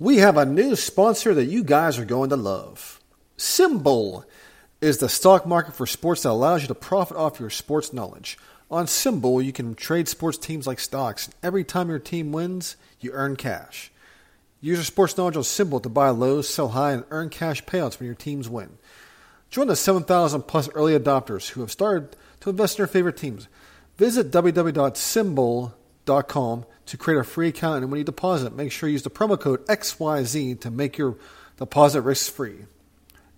We have a new sponsor that you guys are going to love. Symbol is the stock market for sports that allows you to profit off your sports knowledge. On Symbol, you can trade sports teams like stocks. And every time your team wins, you earn cash. Use your sports knowledge on Symbol to buy low, sell high, and earn cash payouts when your teams win. Join the 7,000 plus early adopters who have started to invest in their favorite teams. Visit www.symbol.com to create a free account, and when you deposit, make sure you use the promo code XYZ to make your deposit risk free.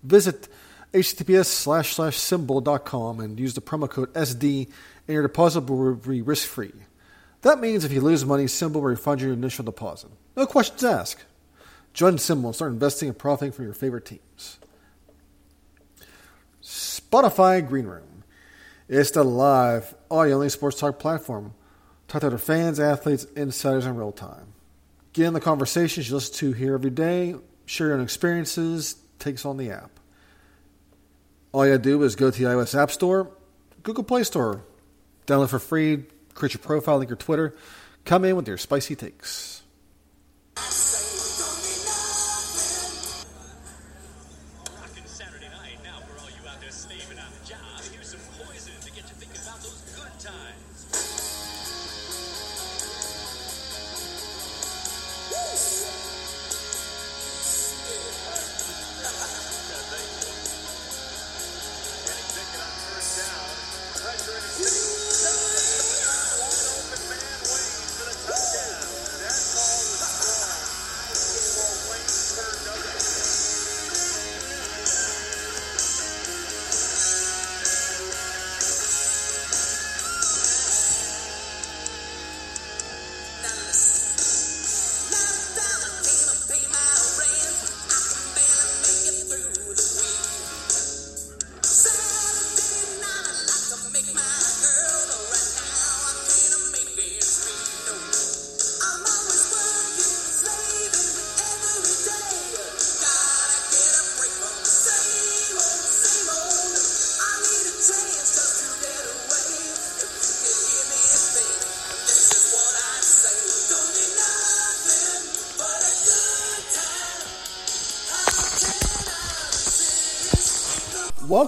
Visit https slash slash symbol.com and use the promo code SD, and your deposit will be risk free. That means if you lose money, Symbol will refund your initial deposit. No questions asked. Join Symbol and start investing and profiting from your favorite teams. Spotify Green Room. It's the live audio only sports talk platform Talk to other fans, athletes, insiders in real time. Get in the conversations you listen to here every day. Share your own experiences. Takes on the app. All you gotta do is go to the iOS App Store, Google Play Store, download for free, create your profile, link your Twitter. Come in with your spicy takes.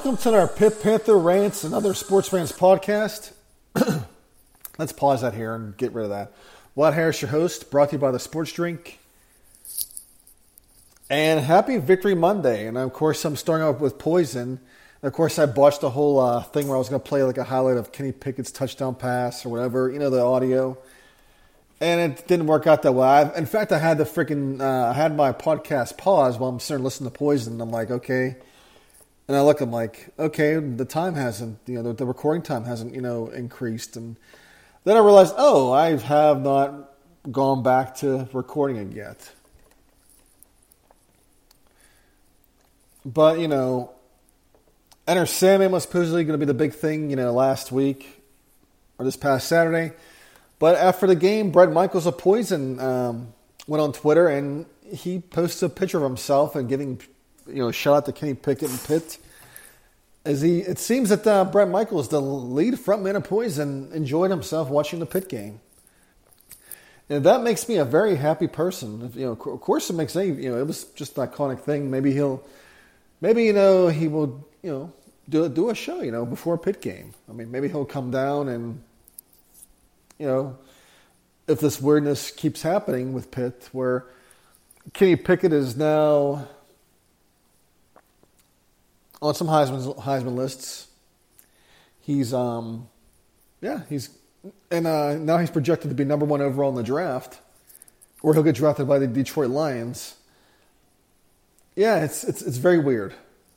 Welcome to our Pitt Panther Rants and Other Sports Fans podcast. Let's pause that here and get rid of that. Vlad Harris, your host, brought to you by the Sports Drink. And happy Victory Monday. And of course, I'm starting off with Poison. And of course, I botched the whole uh, thing where I was going to play like a highlight of Kenny Pickett's touchdown pass or whatever, you know, the audio. And it didn't work out that well. I, in fact, I had the freaking, uh, I had my podcast pause while I'm starting to listen to Poison. I'm like, okay. And I look, I'm like, okay, the time hasn't, you know, the, the recording time hasn't, you know, increased. And then I realized, oh, I have not gone back to recording it yet. But, you know, Enter Sandman was supposedly going to be the big thing, you know, last week or this past Saturday. But after the game, Bret Michaels of Poison um, went on Twitter and he posted a picture of himself and giving, you know, shout out to Kenny Pickett and Pitt. As he, it seems that uh, Bret Michaels, the lead frontman of Poison, enjoyed himself watching the Pitt game. And that makes me a very happy person. You know, of course, it makes me. You know, it was just an iconic thing. Maybe he'll, maybe you know, he will. You know, do do a show. You know, before a Pitt game. I mean, maybe he'll come down and, you know, if this weirdness keeps happening with Pitt, where Kenny Pickett is now on some Heisman Heisman lists. He's um, yeah, he's and uh, now he's projected to be number one overall in the draft, or he'll get drafted by the Detroit Lions. Yeah, it's it's it's very weird.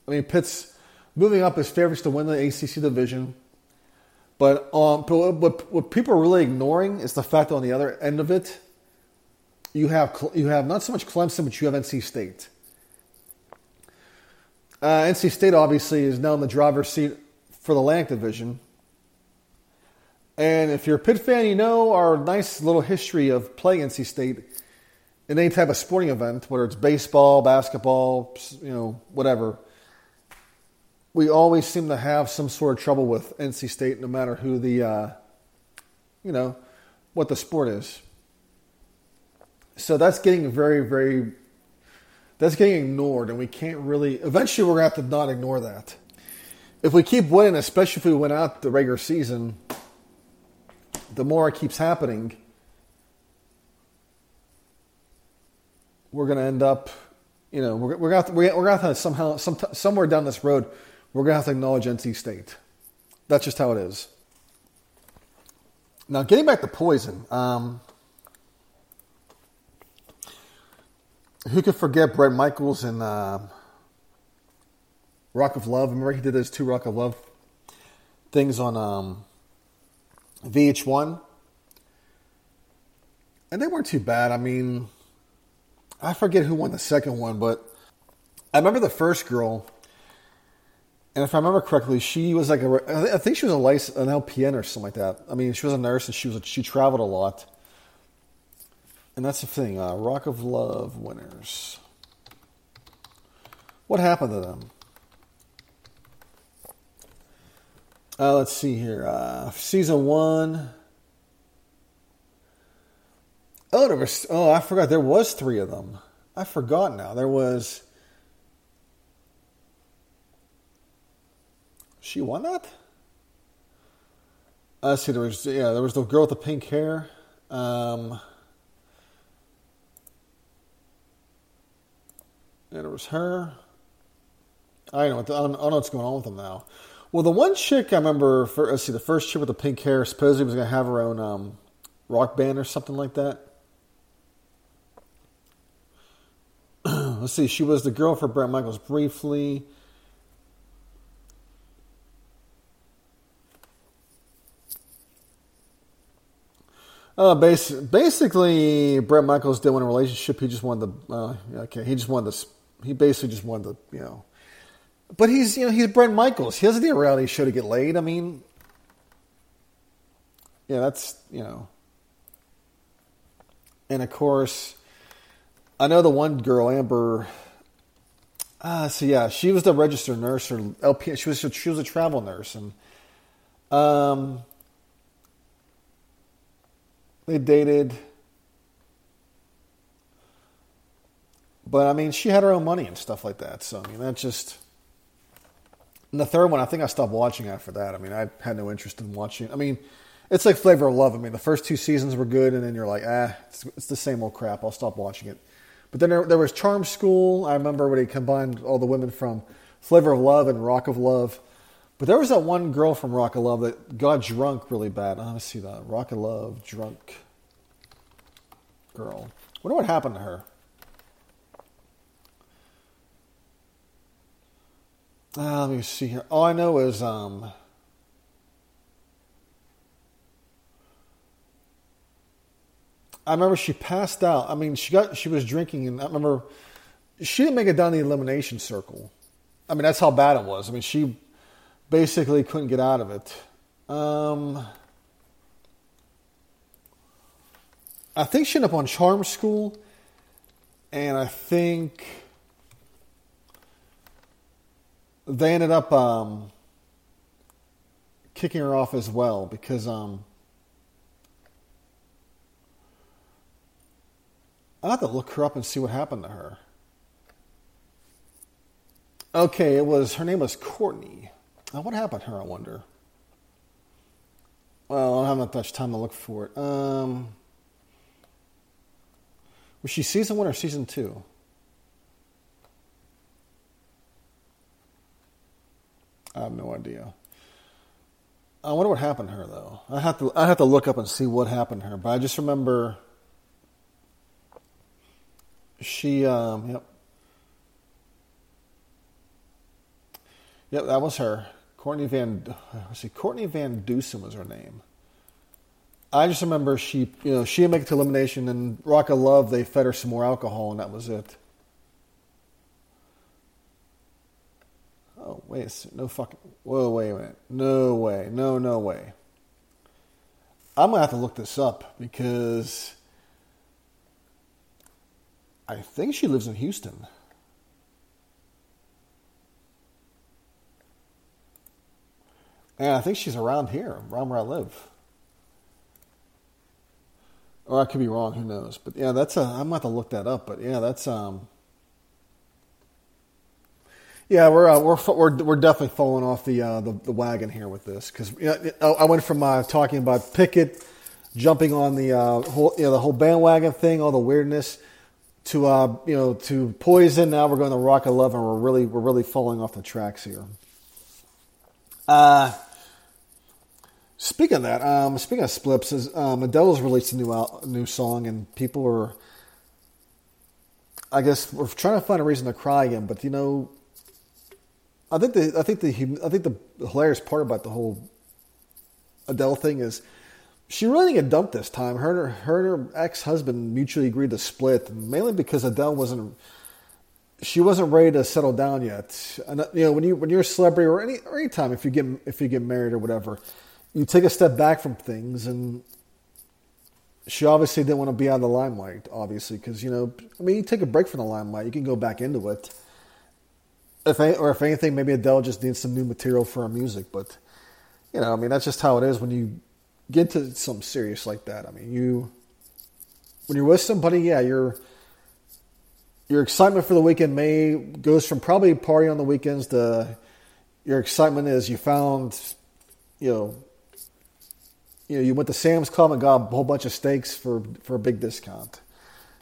I mean, Pitt's moving up as favorites to win the ACC division, but um, but what, what people are really ignoring is the fact that on the other end of it, you have you have not so much Clemson, but you have NC State. Uh, NC State obviously is now in the driver's seat for the Atlantic Division. And if you're a Pitt fan, you know our nice little history of playing NC State in any type of sporting event, whether it's baseball, basketball, you know, whatever. We always seem to have some sort of trouble with NC State, no matter who the, uh, you know, what the sport is. So that's getting very, very, that's getting ignored, and we can't really. Eventually, we're gonna have to not ignore that. If we keep winning, especially if we win out the regular season, the more it keeps happening, we're going to end up, you know, we're, we're going to we're, going to have to somehow, some, somewhere down this road, we're going to have to acknowledge NC State. That's just how it is. Now, getting back to Poison, um, who could forget Bret Michaels and uh, Rock of Love? Remember he did those two Rock of Love things on um, VH1, and they weren't too bad. I mean, I forget who won the second one, but I remember the first girl, and if I remember correctly, she was like a, I think she was a license, an LPN or something like that. I mean, she was a nurse and she was she traveled a lot, and that's the thing. Uh, Rock of Love winners. What happened to them? Uh, let's see here. Uh, season one. Oh, there was. Oh, I forgot. There was three of them. I forgot now. There was. She won that. Uh, see. There was. Yeah, there was the girl with the pink hair. Um, yeah, it was her. I know. What the, I, don't, don't know what's going on with them now. Well, the one chick I remember. For, let's see. The first chick with the pink hair supposedly was going to have her own um, rock band or something like that. let's see, she was the girl for Bret Michaels briefly. Uh, bas- basically, Bret Michaels didn't want a relationship. He just wanted the, uh, okay, he just wanted the, he basically just wanted to, you know, but he's, you know, he's Brent Michaels. He doesn't need a reality show to get laid. I mean, yeah, that's, you know, and of course, I know the one girl, Amber. Uh, so yeah, she was the registered nurse or LP. She was she was a travel nurse, and um, they dated. But I mean, she had her own money and stuff like that. So I mean, that just. And the third one, I think I stopped watching after that. I mean, I had no interest in watching. I mean, it's like Flavor of Love. I mean, the first two seasons were good, and then you're like, ah, it's, it's the same old crap. I'll stop watching it. But then there, there was Charm School. I remember when he combined all the women from Flavor of Love and Rock of Love. But there was that one girl from Rock of Love that got drunk really bad. Oh, let's see that. Rock of Love, drunk girl. wonder what happened to her. Uh, let me see here. All I know is um, I remember she passed out. I mean, she got she was drinking, and I remember she didn't make it down the elimination circle. I mean, that's how bad it was. I mean, she basically couldn't get out of it. Um, I think she ended up on Charm School, and I think they ended up um, kicking her off as well because. Um, I'll have to look her up and see what happened to her. Okay, it was her name was Courtney. Now, what happened to her? I wonder. Well, I haven't much time to look for it. Um, was she season one or season two? Have no idea. I wonder what happened to her though. I have to I have to look up and see what happened to her. But I just remember she, um, yep. Yep, that was her. Courtney Van, see, Courtney Van Dusen was her name. I just remember she, you know, she make it to elimination, and Rock of Love they fed her some more alcohol, and that was it. Oh wait, no fucking. Whoa, wait a minute. No way. No, no way. I'm gonna have to look this up because I think she lives in Houston. And I think she's around here, around where I live. Or I could be wrong. Who knows? But yeah, that's a. I'm gonna have to look that up. But yeah, that's um. Yeah, we're uh, we're we're we're definitely falling off the uh, the, the wagon here with this because you know, I went from uh, talking about Pickett jumping on the uh, whole you know the whole bandwagon thing, all the weirdness, to uh, you know to Poison. Now we're going to Rock of Love, and we're really we're really falling off the tracks here. Uh speaking of that, um, speaking of splips, is um, Adele's released a new a new song, and people are, I guess, we're trying to find a reason to cry again. But you know, I think the I think the I think the hilarious part about the whole Adele thing is she really didn't get dumped this time. Her and her, her and her ex husband mutually agreed to split, mainly because Adele wasn't she wasn't ready to settle down yet. And, you know, when you when you're a celebrity or any or any time if you get if you get married or whatever, you take a step back from things and. She obviously didn't want to be out of the limelight, obviously, because you know, I mean, you take a break from the limelight, you can go back into it if or if anything, maybe Adele just needs some new material for her music. But you know, I mean, that's just how it is when you get to something serious like that. I mean, you when you're with somebody, yeah, your your excitement for the weekend may goes from probably party on the weekends to your excitement is you found, you know, you know, you went to Sam's Club and got a whole bunch of steaks for for a big discount.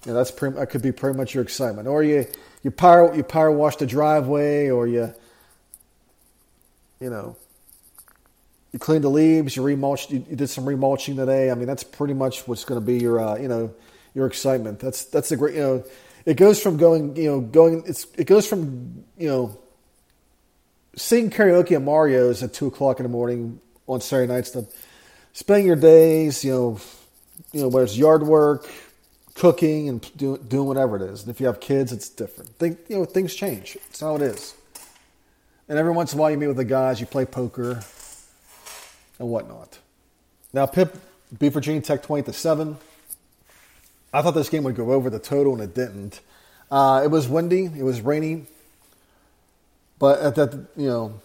Know, that's pretty, that could be pretty much your excitement. Or you you power you power wash the driveway, or you you know you clean the leaves, you remulch, you, you did some remulching today. I mean, that's pretty much what's going to be your uh, you know your excitement. That's that's a great you know it goes from going you know going it's it goes from you know singing karaoke at Mario's at two o'clock in the morning on Saturday nights to spending your days you know you know whether it's yard work cooking and do, doing whatever it is. And if you have kids, it's different. Think, you know, things change. It's how it is. And every once in a while, you meet with the guys, you play poker and whatnot. Now, Pitt beat Virginia Tech 20 to 7. I thought this game would go over the total, and it didn't. Uh, it was windy, it was rainy, but at that, you know,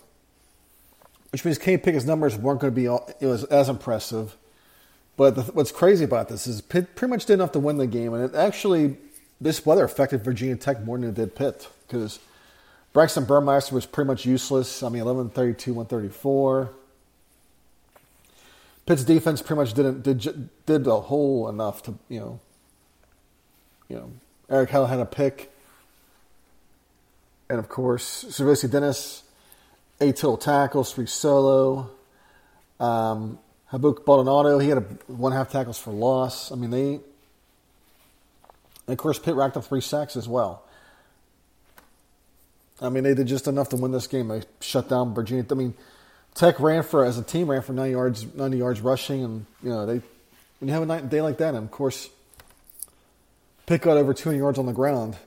which means Kane Pickett's numbers weren't going to be all, it was as impressive. But the, what's crazy about this is Pitt pretty much did enough to win the game, and it actually this weather affected Virginia Tech more than it did Pitt because Braxton Burmeister was pretty much useless. I mean, 11 32, 134. Pitt's defense pretty much didn't did did a whole enough to you know you know Erick Hallett had a pick, and of course SirVocea Dennis eight total tackles, three solo. Um, Habakkuk Baldonado. he had a one half tackles for loss. I mean, they. And of course, Pitt racked up three sacks as well. I mean, they did just enough to win this game. They shut down Virginia. I mean, Tech ran for as a team ran for ninety yards, ninety yards rushing, and you know they when you have a night, day like that, and of course, Pitt got over two hundred yards on the ground.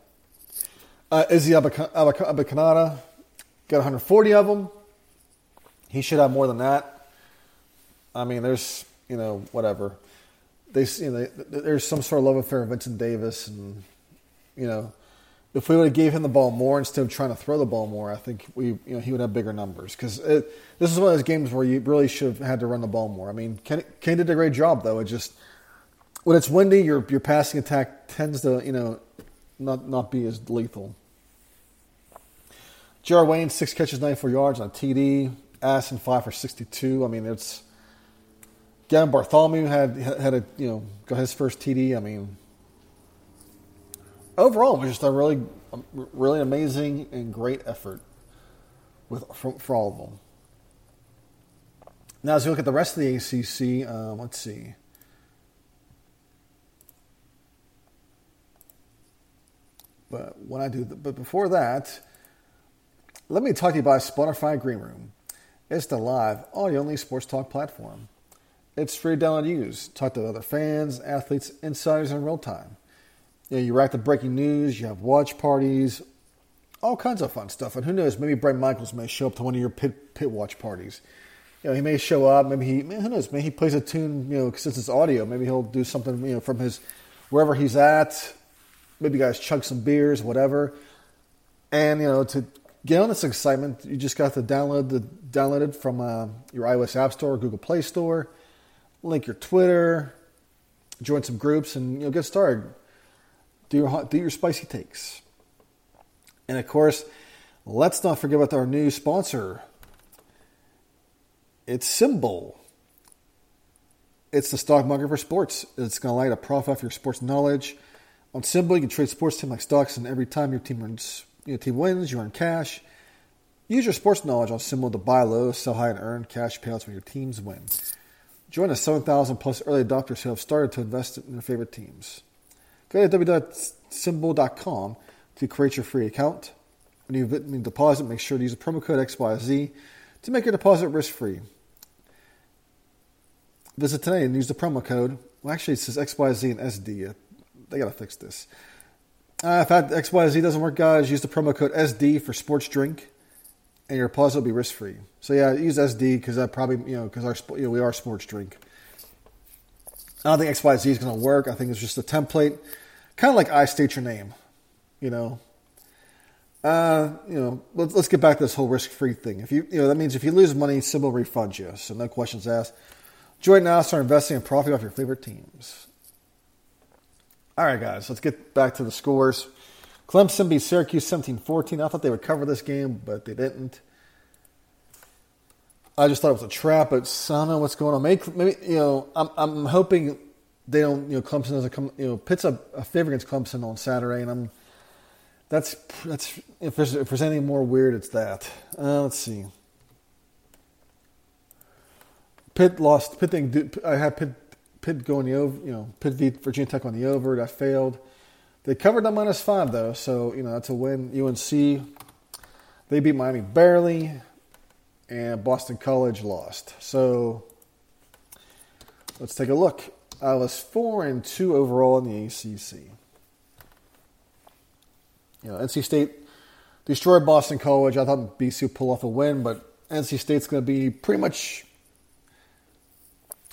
Uh, Izzy Abanikanda got 140 of them. He should have more than that. I mean, there's you know whatever. They you know there's some sort of love affair with Vincent Davis, and you know if we would have gave him the ball more instead of trying to throw the ball more, I think we you know he would have bigger numbers because this is one of those games where you really should have had to run the ball more. I mean, Kane, did a great job though. It just when it's windy, your your passing attack tends to you know not not be as lethal. Jared Wayne six catches, ninety four yards on TD. Addison five for sixty two. I mean, it's Gavin Bartholomew had had a you know got his first TD. I mean, overall, it was just a really really amazing and great effort with for, for all of them. Now, as we look at the rest of the ACC, um, let's see. But when I do, the, but before that, let me talk to you about Spotify Green Room. It's the live all audio only sports talk platform. It's free to download use. Talk to other fans, athletes, insiders in real time. You, know, you react breaking news, you have watch parties, all kinds of fun stuff. And who knows, maybe Bret Michaels may show up to one of your pit, pit watch parties. You know, he may show up, maybe he, who knows, maybe he plays a tune, you know, since it's audio, maybe he'll do something, you know, from his, wherever he's at. Maybe you guys chug some beers, whatever. And, you know, to get on this excitement, you just got to download the download it from uh, your iOS App Store, Google Play Store. Link your Twitter, join some groups, and you know get started. Do your do your spicy takes, and of course, let's not forget about our new sponsor. It's Symbol. It's the stock market for sports. It's going to allow you to profit off your sports knowledge. On Symbol, you can trade sports team like stocks, and every time your team earns, your team wins, you earn cash. Use your sports knowledge on Symbol to buy low, sell high, and earn cash payouts when your teams win. Join the 7,000 plus early adopters who have started to invest in their favorite teams. Go to www.symbol.com to create your free account. When you deposit, make sure to use the promo code XYZ to make your deposit risk free. Visit today and use the promo code. Well, actually, it says XYZ and SD. They got to fix this. Uh, if that XYZ doesn't work, guys, use the promo code SD for sports drink, and your deposit will be risk free. So yeah, use SD because that probably you know because our you know, we are sports drink. I don't think XYZ is going to work. I think it's just a template, kind of like I state your name, you know. Uh, you know, let's, let's get back to this whole risk-free thing. If you, you know, that means if you lose money, Symbol refunds you, so no questions asked. Join now, start investing and profit off your favorite teams. All right, guys, let's get back to the scores. Clemson beat Syracuse 17-14. I thought they would cover this game, but they didn't. I just thought it was a trap, but I don't know what's going on. Maybe, maybe you know, I'm, I'm hoping they don't, you know, Clemson doesn't come, you know, Pitt's a, a favorite against Clemson on Saturday, and I'm, that's, that's, if there's, if there's anything more weird, it's that. Uh, let's see. Pitt lost, Pitt, thing, I had Pitt, Pitt going the over, you know, Pitt beat Virginia Tech on the over, that failed. They covered on minus five, though, so, you know, that's a win. UNC, they beat Miami barely and Boston College lost. So let's take a look. I was four and two overall in the ACC. You know, NC State destroyed Boston College. I thought BC would pull off a win, but NC State's going to be pretty much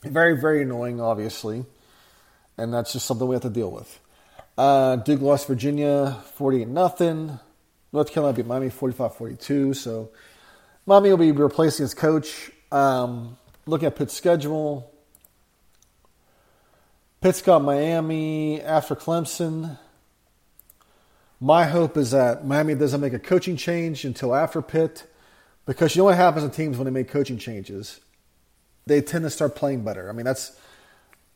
very, very annoying, obviously, and that's just something we have to deal with. Uh, Duke lost Virginia 48 nothing. North Carolina beat Miami 45 42. So Miami will be replacing his coach. Um, looking at Pitt's schedule, Pitt's got Miami after Clemson. My hope is that Miami doesn't make a coaching change until after Pitt, because you know what happens to teams when they make coaching changes? They tend to start playing better. I mean, that's.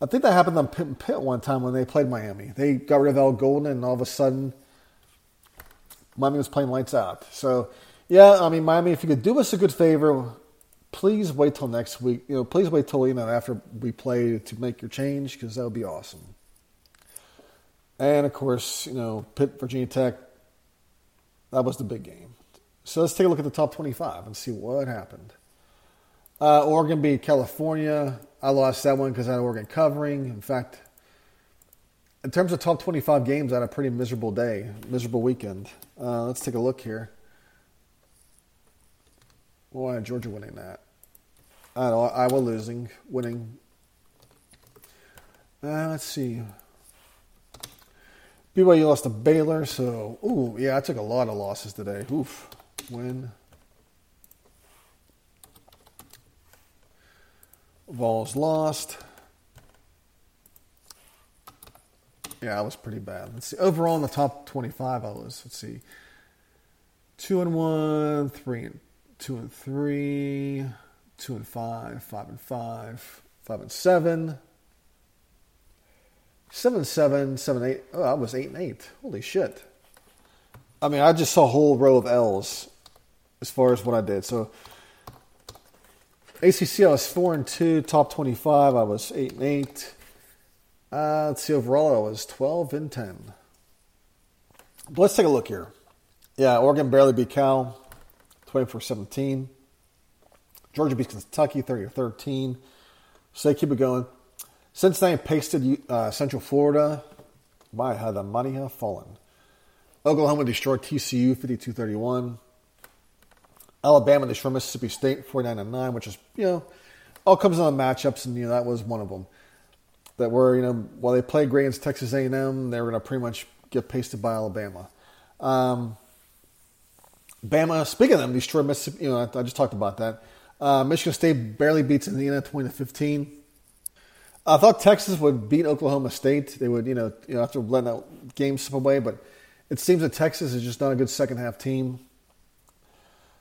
I think that happened on Pitt Pitt one time when they played Miami. They got rid of Al Golden, and all of a sudden, Miami was playing lights out. So yeah, I mean, Miami, if you could do us a good favor, please wait till next week. You know, please wait till you know after we play to make your change because that would be awesome. And of course, you know, Pitt, Virginia Tech. That was the big game. So let's take a look at the top 25 and see what happened. Uh, Oregon beat California. I lost that one because I had Oregon covering. In fact, in terms of top 25 games, I had a pretty miserable day, miserable weekend. Uh, let's take a look here. Why Georgia winning that? I know Iowa losing, winning. Uh, let's see. BYU lost to Baylor, so ooh yeah, I took a lot of losses today. Oof, win. Vols lost. Yeah, that was pretty bad. Let's see. Overall in the top twenty-five, I was. Let's see. Two and one, three and two and three, two and five, five and five, five and seven, seven and seven, seven eight. Oh, I was eight and eight. Holy shit! I mean, I just saw a whole row of L's as far as what I did. So ACC, I was four and two. Top twenty-five, I was eight and eight. Uh, let's see. Overall, I was twelve and ten. But let's take a look here. Yeah, Oregon barely beat Cal. 24 17. Georgia beats Kentucky 30 13. So they keep it going. Cincinnati pasted uh, Central Florida. My, how the money have fallen. Oklahoma destroyed TCU 52 31. Alabama destroyed Mississippi State 49 9, which is, you know, all comes on the matchups, and, you know, that was one of them. That were, you know, while they played great against Texas A&M, they were going to pretty much get pasted by Alabama. Um, Bama, speaking of them, destroyed Mississippi. You know, I, I just talked about that. Uh, Michigan State barely beats Indiana 20 to 15. I thought Texas would beat Oklahoma State. They would, you know, you know, after letting that game slip away, but it seems that Texas is just not a good second half team.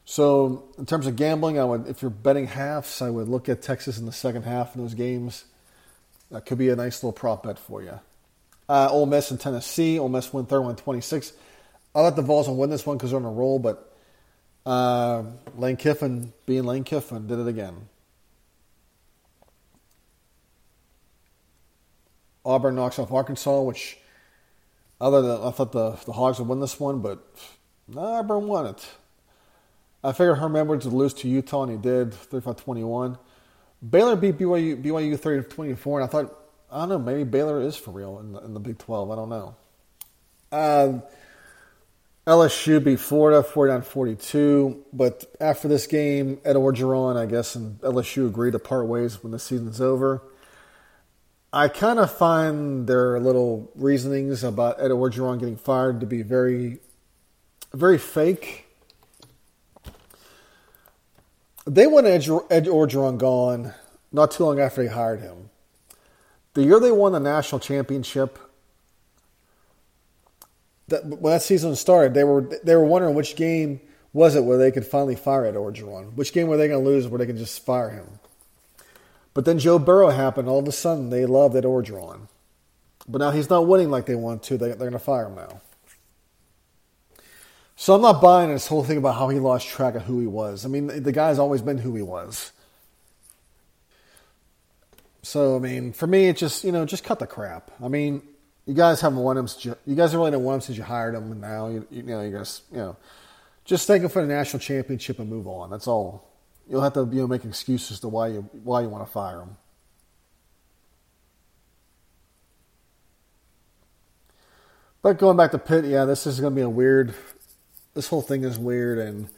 So, in terms of gambling, I would, if you're betting halves, I would look at Texas in the second half in those games. That could be a nice little prop bet for you. Uh, Ole Miss and Tennessee. Ole Miss win third one 26. I'll let the Vols win this one because they're on a roll, but uh, Lane Kiffin, being Lane Kiffin, did it again. Auburn knocks off Arkansas, which other than I thought the the Hogs would win this one, but Auburn won it. I figured Herm Edwards would lose to Utah, and he did, 35-21. Baylor beat BYU, BYU 30-24, and I thought, I don't know, maybe Baylor is for real in the, in the Big 12. I don't know. Uh, LSU beat Florida 49-42, but after this game, Ed Orgeron, I guess, and LSU agreed to part ways when the season's over. I kind of find their little reasonings about Ed Orgeron getting fired to be very, very fake. They want Ed, Orgeron gone not too long after they hired him. The year they won the national championship, that when that season started, they were they were wondering which game was it where they could finally fire Ed Orgeron. Which game were they going to lose where they could just fire him? But then Joe Burrow happened. All of a sudden, they loved Ed Orgeron. But now he's not winning like they want to. They, they're going to fire him now. So I'm not buying this whole thing about how he lost track of who he was. I mean, the guy's always been who he was. So I mean, for me, it just you know just cut the crap. I mean, you guys haven't won him. You guys have really didn't won him since you hired him, and now you, you know you guys you know just thank him for the national championship and move on. That's all. You'll have to you know make excuses to why you why you want to fire him. But going back to Pitt, yeah, this is going to be a weird. This whole thing is weird, and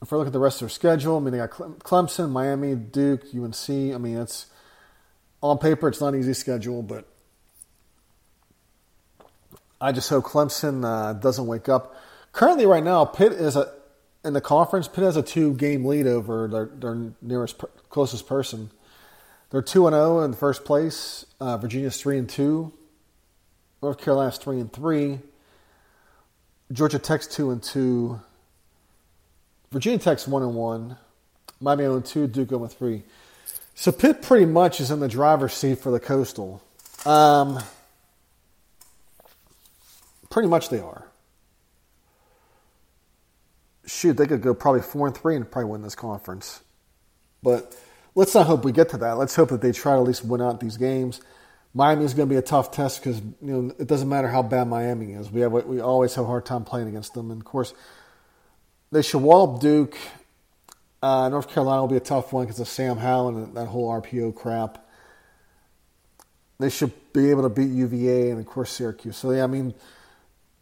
if we look at the rest of their schedule, I mean, they got Clemson, Miami, Duke, UNC. I mean, it's on paper, it's not an easy schedule, but I just hope Clemson uh, doesn't wake up. Currently, right now, Pitt is a in the conference. Pitt has a two game lead over their, their nearest closest person. They're two and zero in first place. Uh, Virginia's three and two. North Carolina's three and three. Georgia Tech's two and two. Virginia Tech's one and one. Miami 0 and two. Duke 0-3 So Pitt pretty much is in the driver's seat for the Coastal. Um, pretty much they are. Shoot, they could go probably four and three and probably win this conference. But let's not hope we get to that. Let's hope that they try to at least win out these games. Miami is going to be a tough test because you know it doesn't matter how bad Miami is. We have we always have a hard time playing against them. And of course, they should wallop Duke. Uh, North Carolina will be a tough one because of Sam Howell and that whole RPO crap. They should be able to beat UVA and of course Syracuse. So yeah, I mean,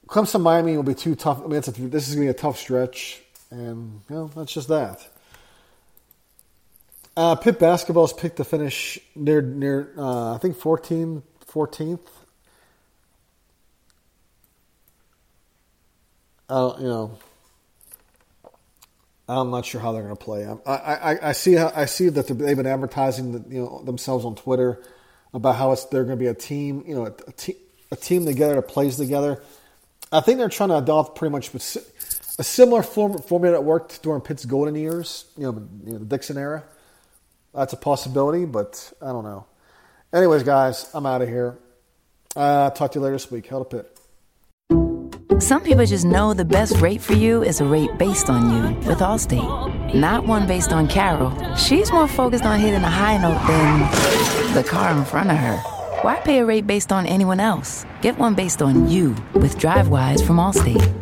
Clemson Miami will be too tough. I mean, a, this is going to be a tough stretch, and you know that's just that. Uh, Pitt basketball's picked to finish near near uh, I think 14, 14th. Uh, you know, I'm not sure how they're going to play. I, I, I see how, I see that they've been advertising the, you know themselves on Twitter about how it's they're going to be a team, you know, a, a, te- a team together that plays together. I think they're trying to adopt pretty much a similar form, formula that worked during Pitt's golden years, you know, you know, the Dixon era. That's a possibility, but I don't know. Anyways, guys, I'm out of here. Uh, talk to you later this week. Hell to Pitt. Some people just know the best rate for you is a rate based on you with Allstate, not one based on Carol. She's more focused on hitting a high note than the car in front of her. Why pay a rate based on anyone else? Get one based on you with DriveWise from Allstate.